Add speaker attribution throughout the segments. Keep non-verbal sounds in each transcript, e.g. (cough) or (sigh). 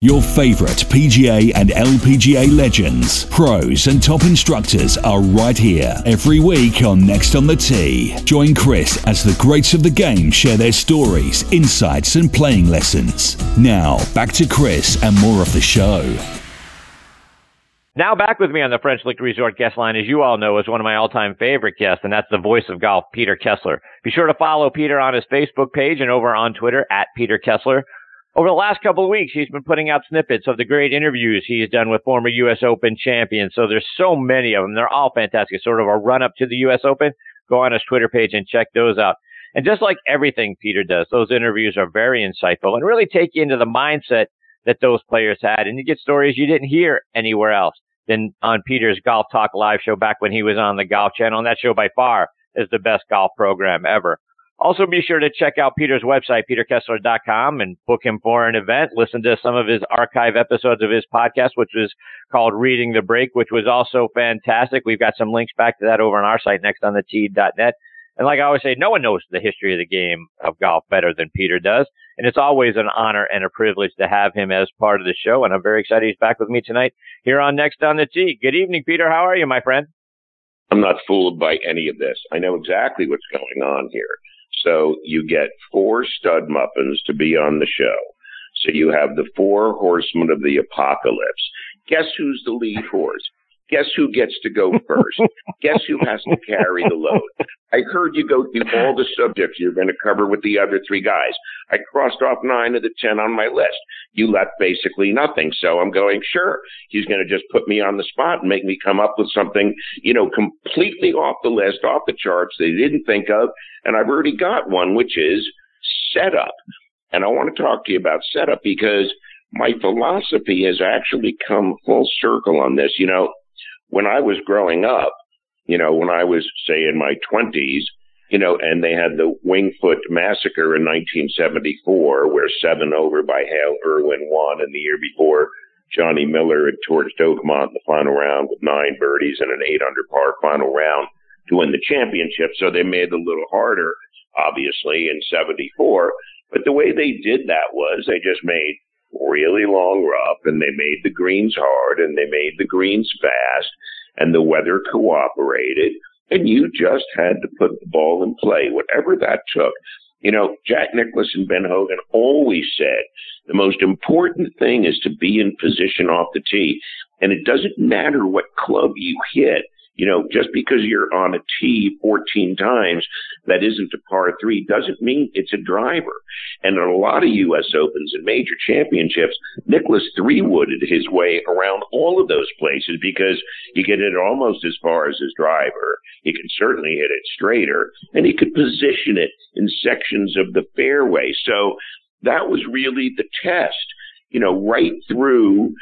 Speaker 1: Your favorite PGA and LPGA legends, pros, and top instructors are right here every week on Next on the Tee. Join Chris as the greats of the game share their stories, insights, and playing lessons. Now, back to Chris and more of the show.
Speaker 2: Now back with me on the French Lick Resort guest line, as you all know, is one of my all-time favorite guests, and that's the voice of golf, Peter Kessler. Be sure to follow Peter on his Facebook page and over on Twitter at Peter Kessler. Over the last couple of weeks, he's been putting out snippets of the great interviews he's done with former U.S. Open champions. So there's so many of them. They're all fantastic. Sort of a run up to the U.S. Open. Go on his Twitter page and check those out. And just like everything Peter does, those interviews are very insightful and really take you into the mindset that those players had. And you get stories you didn't hear anywhere else than on Peter's Golf Talk live show back when he was on the Golf Channel. And that show by far is the best golf program ever. Also, be sure to check out Peter's website, peterkessler.com, and book him for an event. Listen to some of his archive episodes of his podcast, which was called Reading the Break, which was also fantastic. We've got some links back to that over on our site, nextonthetee.net. And like I always say, no one knows the history of the game of golf better than Peter does. And it's always an honor and a privilege to have him as part of the show. And I'm very excited he's back with me tonight here on Next on the Tee. Good evening, Peter. How are you, my friend?
Speaker 3: I'm not fooled by any of this. I know exactly what's going on here. So you get four stud muffins to be on the show. So you have the four horsemen of the apocalypse. Guess who's the lead horse? Guess who gets to go (laughs) first? Guess who has to carry the load? I heard you go through all the subjects you're going to cover with the other three guys. I crossed off nine of the ten on my list. You left basically nothing. So I'm going, sure, he's going to just put me on the spot and make me come up with something, you know, completely off the list, off the charts they didn't think of. And I've already got one, which is setup. And I want to talk to you about setup because my philosophy has actually come full circle on this. You know, when I was growing up, you know, when I was, say, in my 20s, you know, and they had the Winged Foot massacre in 1974, where seven over by Hale Irwin won, and the year before, Johnny Miller had torched Oakmont in the final round with nine birdies and an eight under par final round to win the championship. So they made it a little harder, obviously, in 74. But the way they did that was they just made really long rough and they made the greens hard and they made the greens fast and the weather cooperated and you just had to put the ball in play, whatever that took. You know, Jack Nicklaus and Ben Hogan always said the most important thing is to be in position off the tee. And it doesn't matter what club you hit. You know, just because you're on a tee 14 times that isn't a par three doesn't mean it's a driver. And in a lot of U.S. Opens and major championships, Nicklaus three wooded his way around all of those places because he could hit it almost as far as his driver. He could certainly hit it straighter and he could position it in sections of the fairway. So that was really the test you know, right through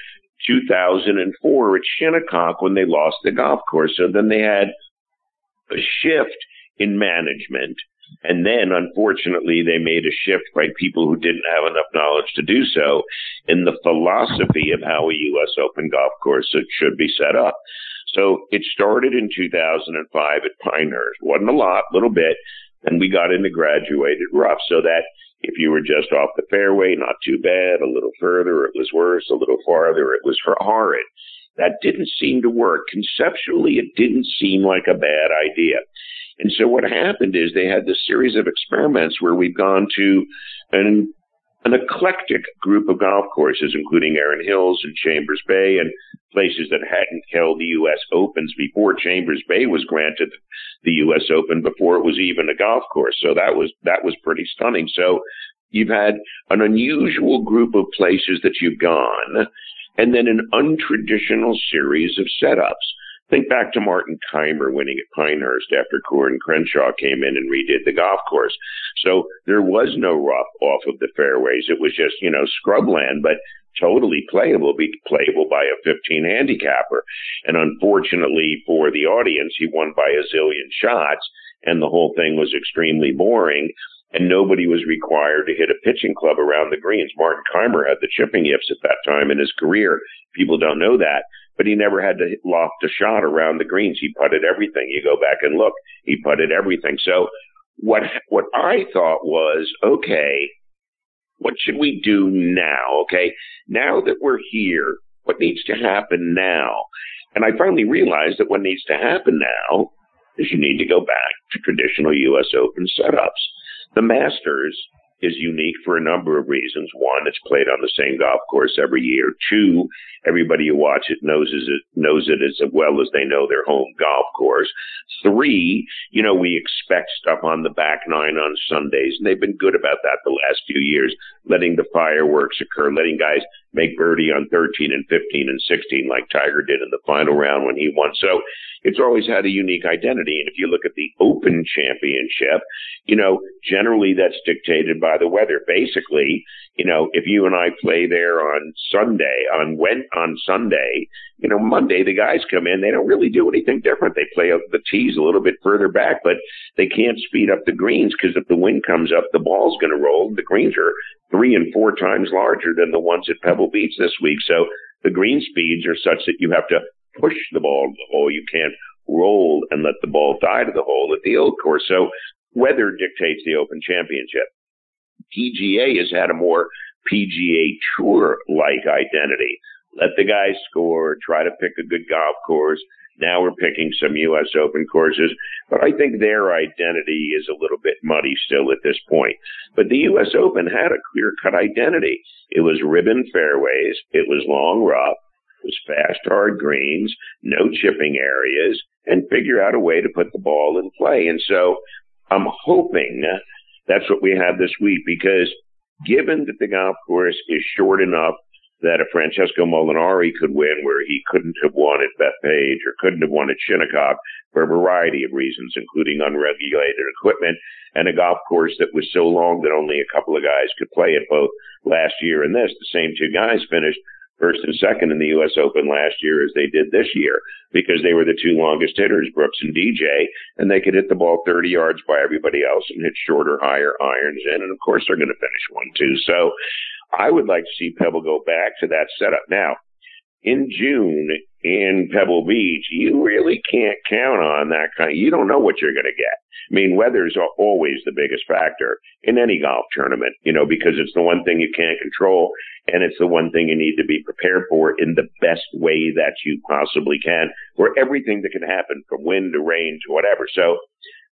Speaker 3: 2004 at Shinnecock when they lost the golf course. So then they had a shift in management. And then, unfortunately, they made a shift by people who didn't have enough knowledge to do so in the philosophy of how a U.S. Open golf course should be set up. So it started in 2005 at Pinehurst. Wasn't a lot, little bit. And we got into graduated rough. So that if you were just off the fairway, not too bad. A little further, it was worse. A little farther, it was horrid. That didn't seem to work. Conceptually, it didn't seem like a bad idea. And so what happened is they had this series of experiments where we've gone to an an eclectic group of golf courses, including Erin Hills and Chambers Bay and places that hadn't held the U.S. Opens before Chambers Bay was granted the U.S. Open before it was even a golf course. So that was, that was pretty stunning. So you've had an unusual group of places that you've gone and then an untraditional series of setups. Think back to Martin Kaymer winning at Pinehurst after Coore Crenshaw came in and redid the golf course. So there was no rough off of the fairways. It was just, you know, scrubland, but totally playable, be playable by a 15 handicapper. And unfortunately for the audience, he won by a zillion shots and the whole thing was extremely boring and nobody was required to hit a pitching club around the greens. Martin Kaymer had the chipping yips at that time in his career. People don't know that but he never had to loft a shot around the greens. He putted everything. You go back and look, he putted everything. So what what I thought was okay. What should we do now? Okay. Now that we're here, what needs to happen now? And I finally realized that what needs to happen now is you need to go back to traditional U.S. Open setups. The Masters is unique for a number of reasons. One, it's played on the same golf course every year. Two, everybody who watches it knows it knows it as well as they know their home golf course. Three, you know, we expect stuff on the back nine on Sundays, and they've been good about that the last few years, letting the fireworks occur, letting guys make birdie on 13 and 15 and 16 like Tiger did in the final round when he won. So it's always had a unique identity. And if you look at the Open Championship, you know, generally that's dictated by the weather. Basically, you know, if you and I play there on Sunday, on when on Sunday, you know, Monday the guys come in, they don't really do anything different. They play the tees a little bit further back, but they can't speed up the greens because if the wind comes up, the ball's going to roll. The greens are three and four times larger than the ones at Pebble Beach this week. So the green speeds are such that you have to push the ball to the hole. You can't roll and let the ball die to the hole at the old course. So weather dictates the Open Championship. PGA has had a more PGA Tour like identity. Let the guys score, try to pick a good golf course. Now we're picking some U.S. Open courses, but I think their identity is a little bit muddy still at this point. But the U.S. Open had a clear cut identity. It was ribbon fairways. It was long rough. Was fast, hard greens, no chipping areas, and figure out a way to put the ball in play. And so I'm hoping that's what we have this week because given that the golf course is short enough that a Francesco Molinari could win where he couldn't have won at Bethpage or couldn't have won at Shinnecock for a variety of reasons, including unregulated equipment and a golf course that was so long that only a couple of guys could play it both last year and this. The same two guys finished first and second in the U.S. Open last year as they did this year because they were the two longest hitters, Brooks and DJ, and they could hit the ball 30 yards by everybody else and hit shorter, higher irons in. And of course, they're going to finish one, two. So I would like to see Pebble go back to that setup. Now, in June in Pebble Beach, you really can't count on that kind. Of, you don't know what you're going to get. I mean, weather's always the biggest factor in any golf tournament, you know, because it's the one thing you can't control and it's the one thing you need to be prepared for in the best way that you possibly can for everything that can happen from wind to rain to whatever. So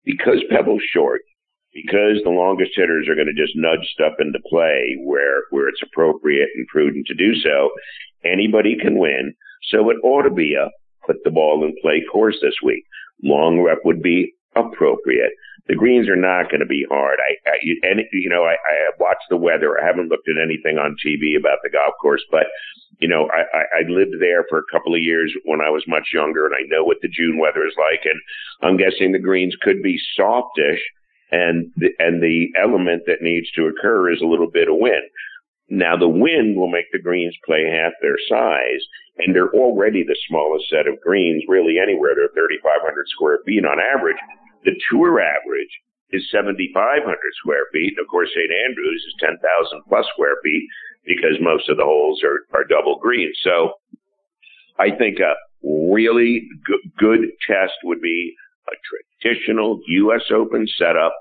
Speaker 3: because Pebble's short, because the longest hitters are going to just nudge stuff into play where, where it's appropriate and prudent to do so, anybody can win. So it ought to be a put the ball in play course this week. Long rep would be appropriate. The greens are not going to be hard. I, I and you know, I, I watched the weather. I haven't looked at anything on TV about the golf course, but you know, I, I, I lived there for a couple of years when I was much younger, and I know what the June weather is like. And I'm guessing the greens could be softish, and the, and the element that needs to occur is a little bit of wind. Now the wind will make the greens play half their size, and they're already the smallest set of greens really anywhere. They're 3,500 square feet on average. The tour average is 7,500 square feet. And Of course, St. Andrews is 10,000 plus square feet because most of the holes are, are double green. So I think a really good, good test would be a traditional U.S. Open setup.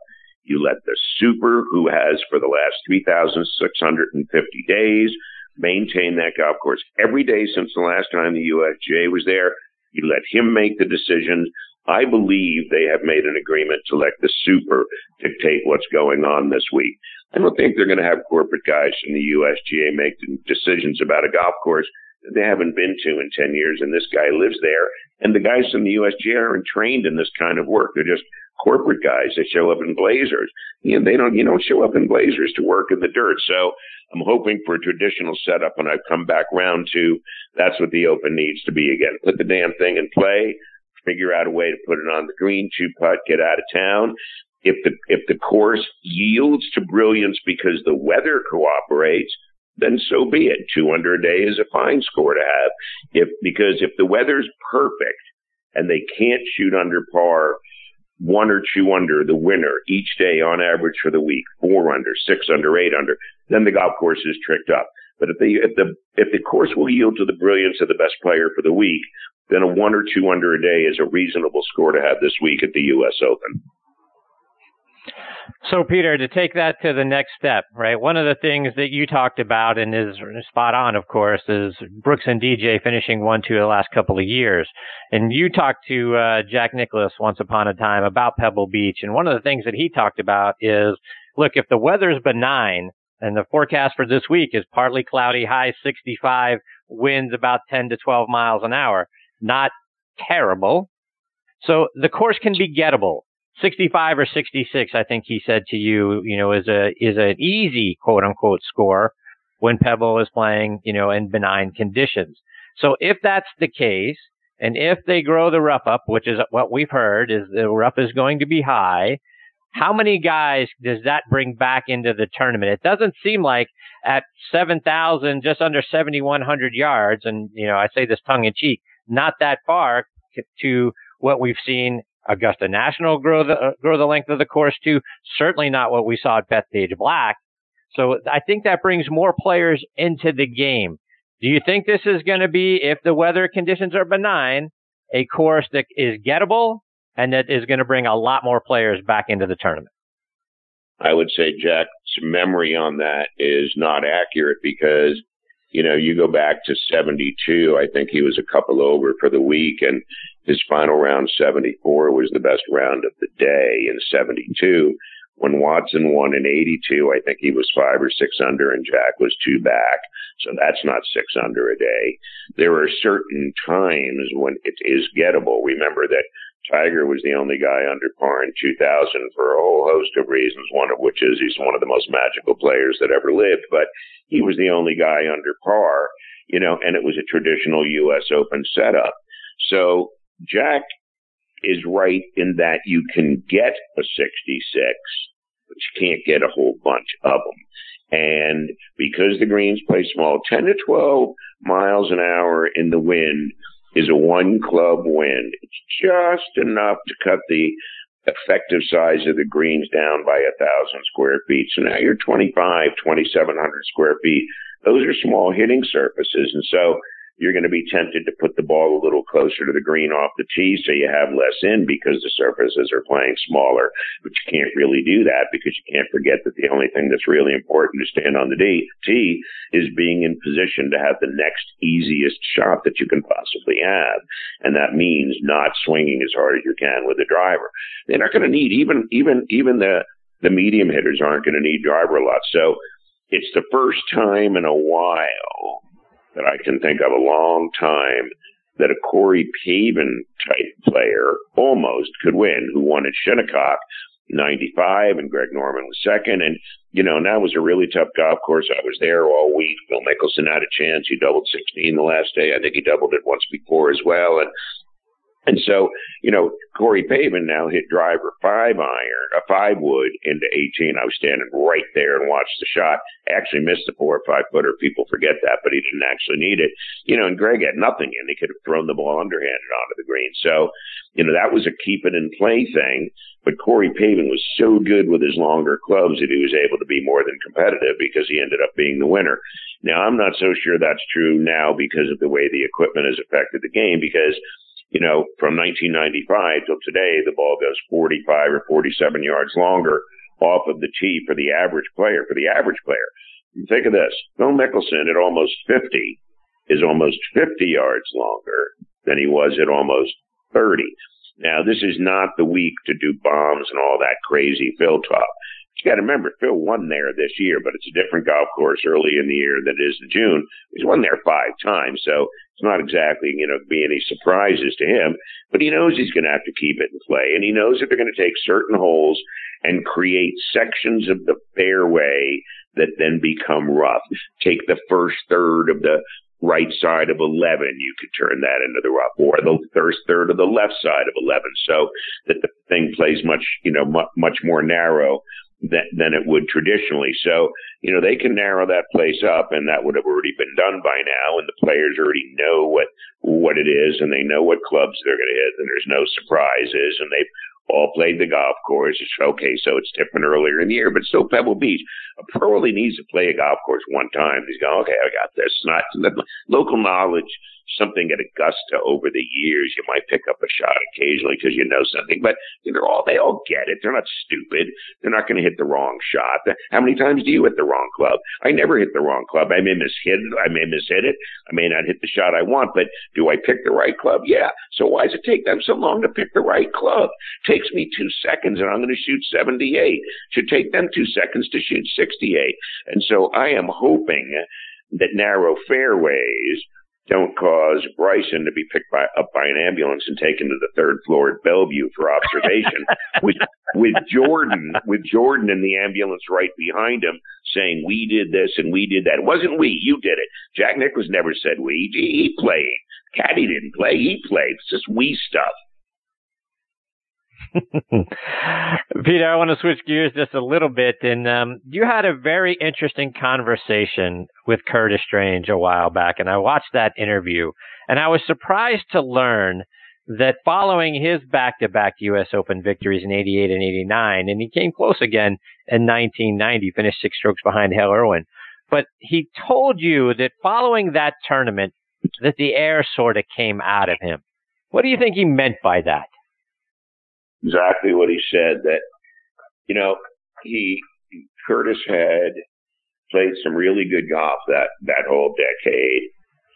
Speaker 3: You let the super, who has for the last 3,650 days, maintain that golf course every day since the last time the USGA was there. You let him make the decisions. I believe they have made an agreement to let the super dictate what's going on this week. I don't think they're going to have corporate guys from the USGA make decisions about a golf course that they haven't been to in 10 years, and this guy lives there. And the guys from the USGA aren't trained in this kind of work. They're just corporate guys that show up in blazers. You know, they don't, you don't show up in blazers to work in the dirt. So I'm hoping for a traditional setup, and I've come back round to that's what the Open needs to be again. Put the damn thing in play figure out a way to put it on the green, two putt, get out of town. If the if the course yields to brilliance because the weather cooperates, then so be it. Two under a day is a fine score to have. If because if the weather's perfect and they can't shoot under par one or two under the winner each day on average for the week, four under, six under, eight under, then the golf course is tricked up. But if the if the if the course will yield to the brilliance of the best player for the week, then a one or two under a day is a reasonable score to have this week at the U.S. Open.
Speaker 2: So, Peter, to take that to the next step, right? One of the things that you talked about and is spot on, of course, is Brooks and DJ finishing one, two the last couple of years. And you talked to uh, Jack Nicklaus once upon a time about Pebble Beach. And one of the things that he talked about is, look, if the weather's benign and the forecast for this week is partly cloudy, high 65, winds about 10 to 12 miles an hour, not terrible. So the course can be gettable 65 or 66, I think he said to you, you know, is a, is an easy quote unquote score when Pebble is playing, you know, in benign conditions. So if that's the case, and if they grow the rough up, which is what we've heard is the rough is going to be high, how many guys does that bring back into the tournament? It doesn't seem like at 7,000, just under 7,100 yards, and, you know, I say this tongue in cheek, not that far to what we've seen Augusta National grow the uh, grow the length of the course to. Certainly not what we saw at Bethpage Black. So I think that brings more players into the game. Do you think this is going to be, if the weather conditions are benign, a course that is gettable and that is going to bring a lot more players back into the tournament?
Speaker 3: I would say Jack's memory on that is not accurate because, you know, you go back to 72, I think he was a couple over for the week and his final round 74 was the best round of the day in 72. When Watson won in 82, I think he was five or six under and Jack was two back. So that's not six under a day. There are certain times when it is gettable. Remember that Tiger was the only guy under par in 2000 for a whole host of reasons, one of which is he's one of the most magical players that ever lived, but he was the only guy under par, you know, and it was a traditional U.S. Open setup. So Jack is right in that you can get a 66, but you can't get a whole bunch of them. And because the greens play small, 10 to 12 miles an hour in the wind is a one club wind. It's just enough to cut the effective size of the greens down by a thousand square feet. So now you're 25, 2,700 square feet. Those are small hitting surfaces. And so you're going to be tempted to put the ball a little closer to the green off the tee so you have less in because the surfaces are playing smaller. But you can't really do that because you can't forget that the only thing that's really important to stand on the tee is being in position to have the next easiest shot that you can possibly have. And that means not swinging as hard as you can with the driver. They're not going to need even, even, even the, the medium hitters aren't going to need driver a lot. So it's the first time in a while that I can think of a long time that a Corey Pavin type player almost could win, who won at Shinnecock 95 and Greg Norman was second. And, you know, and that was a really tough golf course. I was there all week. Phil Mickelson had a chance. He doubled 16 the last day. I think he doubled it once before as well. And and so, you know, Corey Pavin now hit driver five iron, a five wood into 18. I was standing right there and watched the shot. Actually missed the four or five footer. People forget that, but he didn't actually need it. You know, and Greg had nothing and he could have thrown the ball underhanded onto the green. So, you know, that was a keep it in play thing. But Corey Pavin was so good with his longer clubs that he was able to be more than competitive because he ended up being the winner. Now, I'm not so sure that's true now because of the way the equipment has affected the game because you know, from 1995 till today, the ball goes 45 or 47 yards longer off of the tee for the average player. For the average player, think of this: Phil Mickelson at almost 50 is almost 50 yards longer than he was at almost 30. Now, this is not the week to do bombs and all that crazy Phil talk you got to remember, Phil won there this year, but it's a different golf course early in the year than it is in June. He's won there five times, so it's not exactly, you know, be any surprises to him, but he knows he's going to have to keep it in play, and he knows that they're going to take certain holes and create sections of the fairway that then become rough. Take the first third of the right side of 11, you could turn that into the rough, or the first third of the left side of 11, so that the thing plays much, you know, much, much more narrow than, than it would traditionally. So, you know, they can narrow that place up and that would have already been done by now. And the players already know what, what it is and they know what clubs they're going to hit and there's no surprises and they've all played the golf course. It's okay. So it's different earlier in the year, but still Pebble Beach. A pro only needs to play a golf course one time. He's going, okay, I got this. Not local knowledge something at Augusta over the years. You might pick up a shot occasionally because you know something, but they're all they all get it. They're not stupid. They're not going to hit the wrong shot. How many times do you hit the wrong club? I never hit the wrong club. I may miss hit it. I may miss hit it. I may not hit the shot I want, but do I pick the right club? Yeah. So why does it take them so long to pick the right club? It takes me two seconds, and I'm going to shoot 78. It should take them two seconds to shoot 68. And so I am hoping that narrow fairways don't cause Bryson to be picked by, up by an ambulance and taken to the third floor at Bellevue for observation. (laughs) with with Jordan, with Jordan in the ambulance right behind him, saying we did this and we did that. It wasn't we, you did it. Jack Nicklaus never said we. He played. Caddy didn't play. He played. It's just we stuff. (laughs)
Speaker 2: Peter, I want to switch gears just a little bit. And um, you had a very interesting conversation with Curtis Strange a while back, and I watched that interview, and I was surprised to learn that following his back-to-back U.S. Open victories in '88 and '89, and he came close again in 1990, finished six strokes behind Hale Irwin. But he told you that following that tournament, that the air sort of came out of him. What do you think he meant by that?
Speaker 3: Exactly what he said that, you know, he, Curtis had played some really good golf that, that whole decade.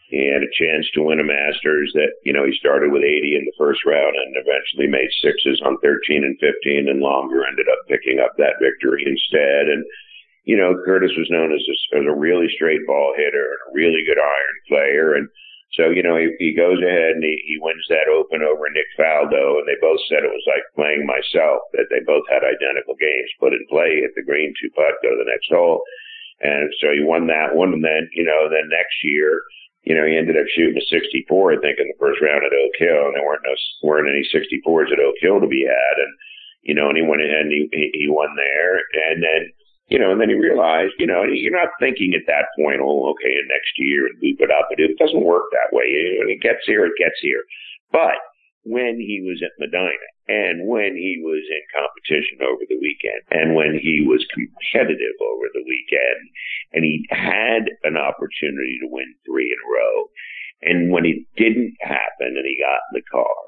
Speaker 3: He had a chance to win a Masters that, you know, he started with 80 in the first round and eventually made sixes on 13 and 15 and Langer ended up picking up that victory instead. And, you know, Curtis was known as a, as a really straight ball hitter and a really good iron player. And, so, you know, he, he goes ahead and he, he wins that open over Nick Faldo, and they both said it was like playing myself, that they both had identical games put in play, hit the green two putt, go to the next hole. And so he won that one. And then, you know, then next year, you know, he ended up shooting a 64, I think, in the first round at Oak Hill, and there weren't no, weren't any 64s at Oak Hill to be had. And, you know, and he went ahead and he, he won there. And then, you know, and then he realized, you know, you're not thinking at that point, oh, okay, next year and move it up. But it doesn't work that way. When it gets here, it gets here. But when he was at Medinah and when he was in competition over the weekend and when he was competitive over the weekend and he had an opportunity to win three in a row. And when it didn't happen and he got in the car,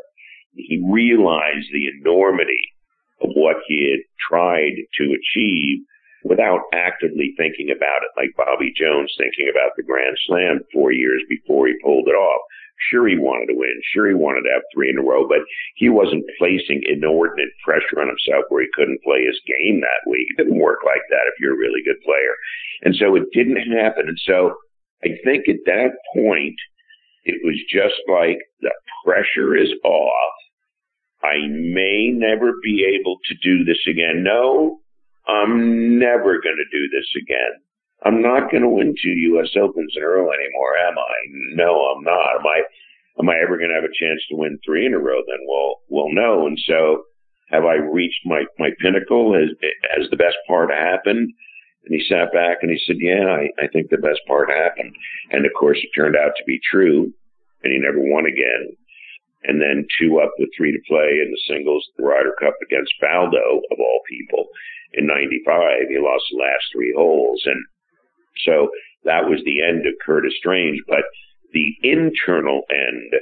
Speaker 3: he realized the enormity of what he had tried to achieve without actively thinking about it, like Bobby Jones thinking about the Grand Slam four years before he pulled it off. Sure, he wanted to win. Sure, he wanted to have three in a row, but he wasn't placing inordinate pressure on himself where he couldn't play his game that week. It didn't work like that if you're a really good player. And so it didn't happen. And so I think at that point, it was just like the pressure is off. I may never be able to do this again. No, I'm never going to do this again. I'm not going to win two U.S. Opens in a row anymore, am I? No, I'm not. Am I? Am I ever going to have a chance to win three in a row? Then we'll we'll know. And so, have I reached my my pinnacle? Has has the best part happened? And he sat back and he said, "Yeah, I, I think the best part happened." And of course, it turned out to be true. And he never won again. And then two up with three to play in the singles, the Ryder Cup against Faldo of all people in 95. He lost the last three holes. And so that was the end of Curtis Strange. But the internal end,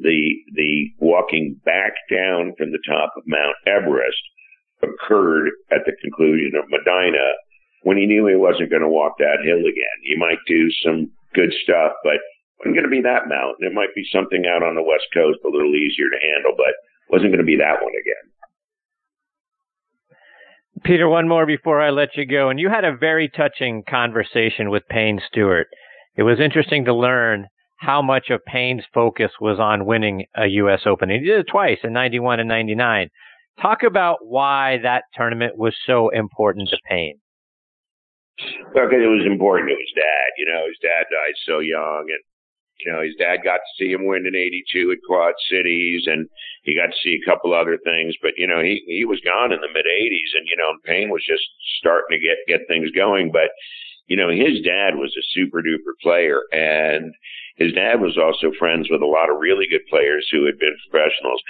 Speaker 3: the, the walking back down from the top of Mount Everest occurred at the conclusion of Medinah when he knew he wasn't going to walk that hill again. He might do some good stuff, but wasn't going to be that mountain. It might be something out on the West Coast a little easier to handle, but wasn't going to be that one again.
Speaker 2: Peter, one more before I let you go. And you had a very touching conversation with Payne Stewart. It was interesting to learn how much of Payne's focus was on winning a U.S. Open. He did it twice in 91 and 99. Talk about why that tournament was so important to Payne.
Speaker 3: Well, because it was important to his dad. You know, his dad died so young, and you know, his dad got to see him win in '82 at Quad Cities, and he got to see a couple other things. But you know, he he was gone in the mid '80s, and you know, Payne was just starting to get get things going. But you know, his dad was a super duper player, and his dad was also friends with a lot of really good players who had been professionals.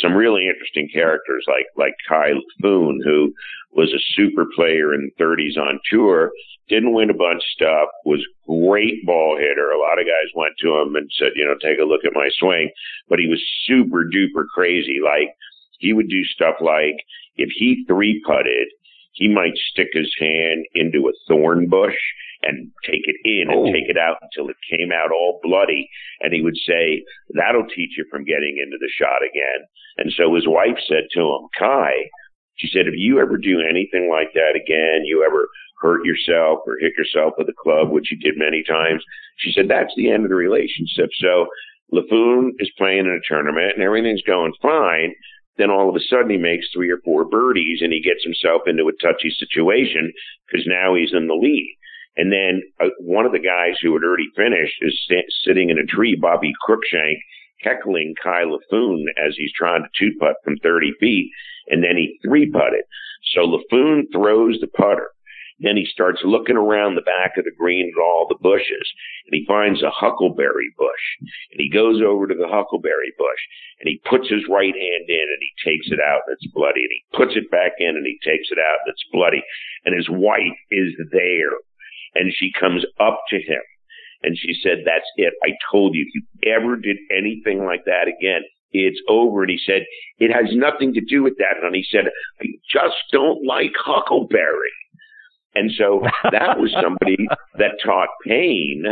Speaker 3: some really interesting characters like like Kai Foon, who was a super player in the 30s on tour, didn't win a bunch of stuff, was great ball hitter. A lot of guys went to him and said, you know, take a look at my swing, but he was super duper crazy. Like he would do stuff like if he three putted, he might stick his hand into a thorn bush and take it in and oh. take it out until it came out all bloody. And he would say, that'll teach you from getting into the shot again. And so his wife said to him, Ky, she said, if you ever do anything like that again, you ever hurt yourself or hit yourself with a club, which you did many times, she said, that's the end of the relationship. So Laffoon is playing in a tournament and everything's going fine. Then all of a sudden he makes three or four birdies and he gets himself into a touchy situation because now he's in the lead. And then uh, one of the guys who had already finished is sitting in a tree, Bobby Cruikshank, heckling Ky Laffoon as he's trying to two putt from 30 feet. And then he three putted. So Laffoon throws the putter. Then he starts looking around the back of the green at all the bushes and he finds a huckleberry bush and he goes over to the huckleberry bush and he puts his right hand in and he takes it out and it's bloody and he puts it back in and he takes it out and it's bloody and his wife is there and she comes up to him and she said, that's it. I told you, if you ever did anything like that again, it's over. And he said, it has nothing to do with that. And he said, I just don't like Huckleberry. And so (laughs) that was somebody that taught Payne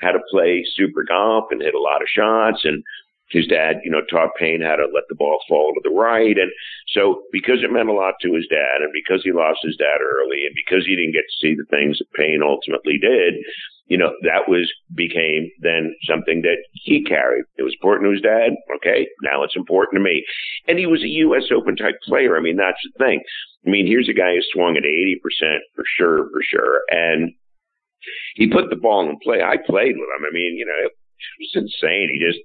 Speaker 3: how to play super golf and hit a lot of shots. And his dad, you know, taught Payne how to let the ball fall to the right. And so because it meant a lot to his dad and because he lost his dad early and because he didn't get to see the things that Payne ultimately did, you know, that was became then something that he carried. It was important to his dad. Okay. Now it's important to me. And he was a U.S. Open type player. I mean, that's the thing. I mean, here's a guy who swung at 80% for sure, for sure. And he put the ball in play. I played with him. I mean, you know, it was insane. He just,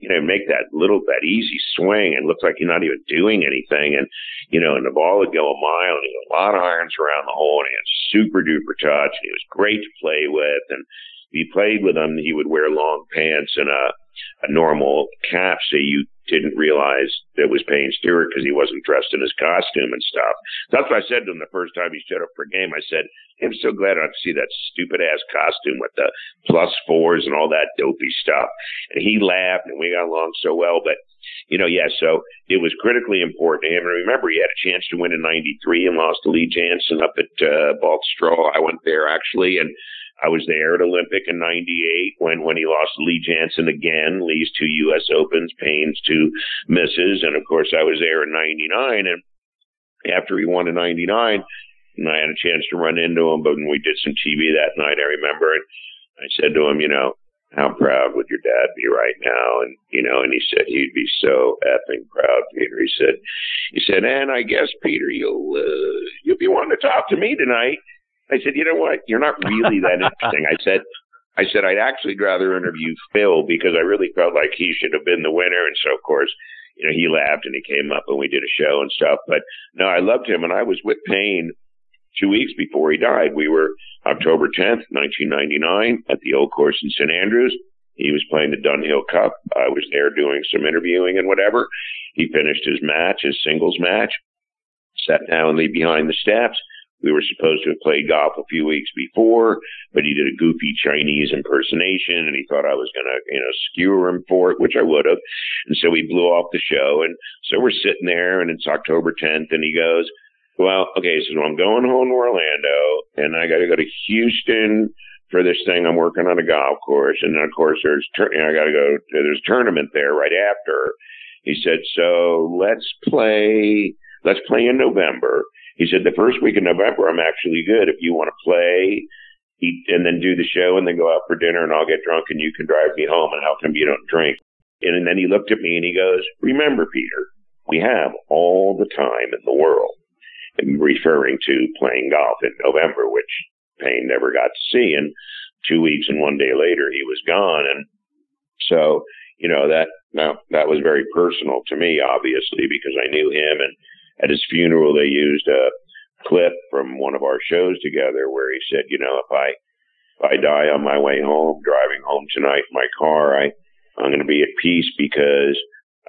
Speaker 3: you know, make that little, that easy swing and looks like you're not even doing anything. And, you know, and the ball would go a mile and he had a lot of irons around the hole and he had super duper touch and he was great to play with. And if you played with him, he would wear long pants and a, a normal cap so you didn't realize it was Payne Stewart because he wasn't dressed in his costume and stuff. That's what I said to him the first time he showed up for a game. I said, I'm so glad I don't see that stupid ass costume with the plus fours and all that dopey stuff. And he laughed and we got along so well. But, you know, yeah, so it was critically important to him. And remember, he had a chance to win in 93 and lost to Lee Janzen up at uh, Baltusrol. I went there actually. And I was there at Olympic in '98 when when he lost Lee Janzen again, Lee's two U.S. Opens, Payne's two misses, and of course I was there in '99. And after he won in '99, and I had a chance to run into him, but when we did some TV that night, I remember, and I said to him, you know, how proud would your dad be right now? And you know, and he said he'd be so effing proud, Peter. He said, he said, and I guess Peter, you'll uh, you'll be wanting to talk to me tonight. I said, you know what? You're not really that (laughs) interesting. I said, I said, I'd actually rather interview Phil because I really felt like he should have been the winner. And so, of course, you know, he laughed and he came up and we did a show and stuff. But no, I loved him. And I was with Payne two weeks before he died. We were October 10th, 1999 at the old course in St. Andrews. He was playing the Dunhill Cup. I was there doing some interviewing and whatever. He finished his match, his singles match, sat down and behind the steps we were supposed to have played golf a few weeks before, but he did a goofy Chinese impersonation and he thought I was going to, you know, skewer him for it, which I would have. And so we blew off the show. And so we're sitting there and it's October 10th and he goes, well, okay, so I'm going home to Orlando and I got to go to Houston for this thing. I'm working on a golf course. And then of course there's, know, I got to go, there's a tournament there right after. He said, so let's play, let's play in November he said, the first week of November, I'm actually good. If you want to play, eat, and then do the show and then go out for dinner and I'll get drunk and you can drive me home. And how come you don't drink? And then he looked at me and he goes, remember, Peter, we have all the time in the world. And referring to playing golf in November, which Payne never got to see. And two weeks and one day later, he was gone. And so, you know, that, now that was very personal to me, obviously, because I knew him and at his funeral, they used a clip from one of our shows together where he said, you know, if I, if I die on my way home, driving home tonight in my car, I, I'm going to be at peace because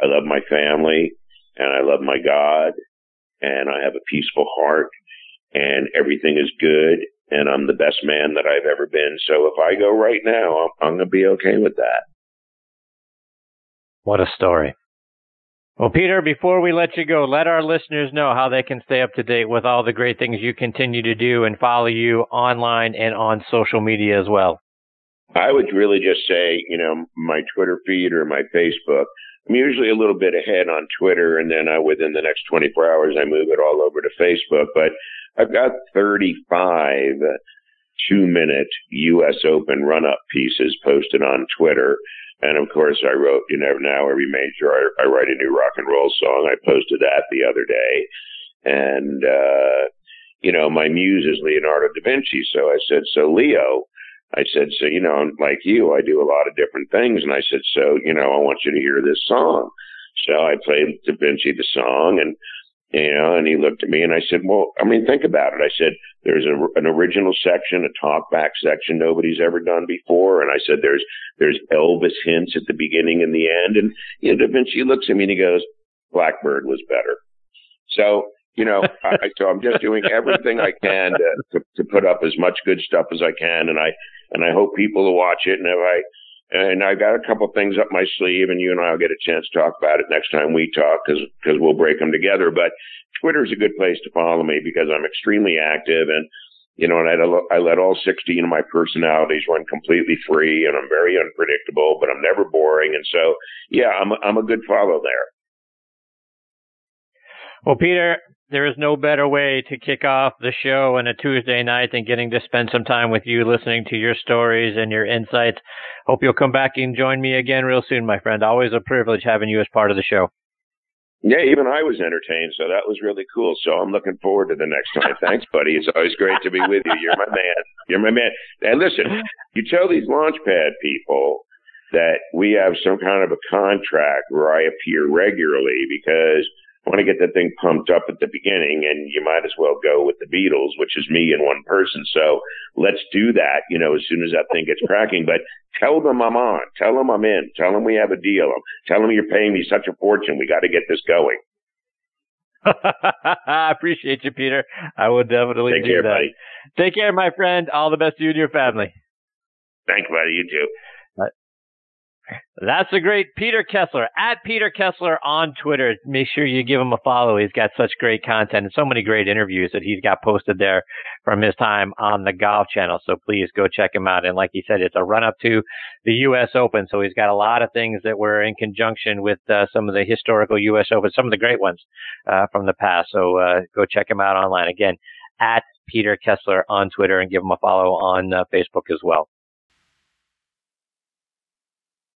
Speaker 3: I love my family and I love my God and I have a peaceful heart and everything is good and I'm the best man that I've ever been. So if I go right now, I'm, I'm going to be okay with that.
Speaker 2: What a story. Well, Peter, before we let you go, let our listeners know how they can stay up to date with all the great things you continue to do and follow you online and on social media as well.
Speaker 3: I would really just say, you know, my Twitter feed or my Facebook. I'm usually a little bit ahead on Twitter, and then I, within the next 24 hours, I move it all over to Facebook. But I've got 35 two minute U.S. Open run up pieces posted on Twitter. And of course, I wrote, you know, now every major, I, I write a new rock and roll song. I posted that the other day. And, uh, you know, my muse is Leonardo da Vinci. So I said, so Leo, I said, so, you know, like you, I do a lot of different things. And I said, so, you know, I want you to hear this song. So I played Da Vinci the song and you know, and he looked at me and I said, well, I mean, think about it. I said, there's a, an original section, a talkback section nobody's ever done before. And I said, there's, there's Elvis hints at the beginning and the end. And, you know, Da Vinci looks at me and he goes, Blackbird was better. So, you know, I, so I'm just doing everything I can to, to, to put up as much good stuff as I can. And I, and I hope people will watch it. And if I, and I got a couple things up my sleeve, and you and I will get a chance to talk about it next time we talk because because we'll break them together. But Twitter is a good place to follow me because I'm extremely active, and you know, and I, I let all 16 of my personalities run completely free, and I'm very unpredictable, but I'm never boring, and so yeah, I'm I'm a good follow there.
Speaker 2: Well, Peter, there is no better way to kick off the show on a Tuesday night than getting to spend some time with you, listening to your stories and your insights. Hope you'll come back and join me again real soon, my friend. Always a privilege having you as part of the show.
Speaker 3: Yeah, even I was entertained, so that was really cool. So I'm looking forward to the next time. Thanks, buddy. It's always great to be with you. You're my man. You're my man. And listen, you tell these launchpad people that we have some kind of a contract where I appear regularly because – want to get that thing pumped up at the beginning and you might as well go with the Beatles, which is me and one person. So let's do that, you know, as soon as that thing gets cracking. But tell them I'm on. Tell them I'm in. Tell them we have a deal. Tell them you're paying me such a fortune. We got to get this going. (laughs)
Speaker 2: I appreciate you, Peter. I will definitely
Speaker 3: Take
Speaker 2: do
Speaker 3: care,
Speaker 2: that.
Speaker 3: Buddy.
Speaker 2: Take care, my friend. All the best to you and your family.
Speaker 3: Thanks, buddy. You too.
Speaker 2: That's a great Peter Kessler at Peter Kessler on Twitter. Make sure you give him a follow. He's got such great content and so many great interviews that he's got posted there from his time on the Golf Channel. So please go check him out. And like he said, it's a run up to the U.S. Open. So he's got a lot of things that were in conjunction with uh, some of the historical U.S. Open, some of the great ones uh, from the past. So uh, go check him out online again at Peter Kessler on Twitter and give him a follow on uh, Facebook as well.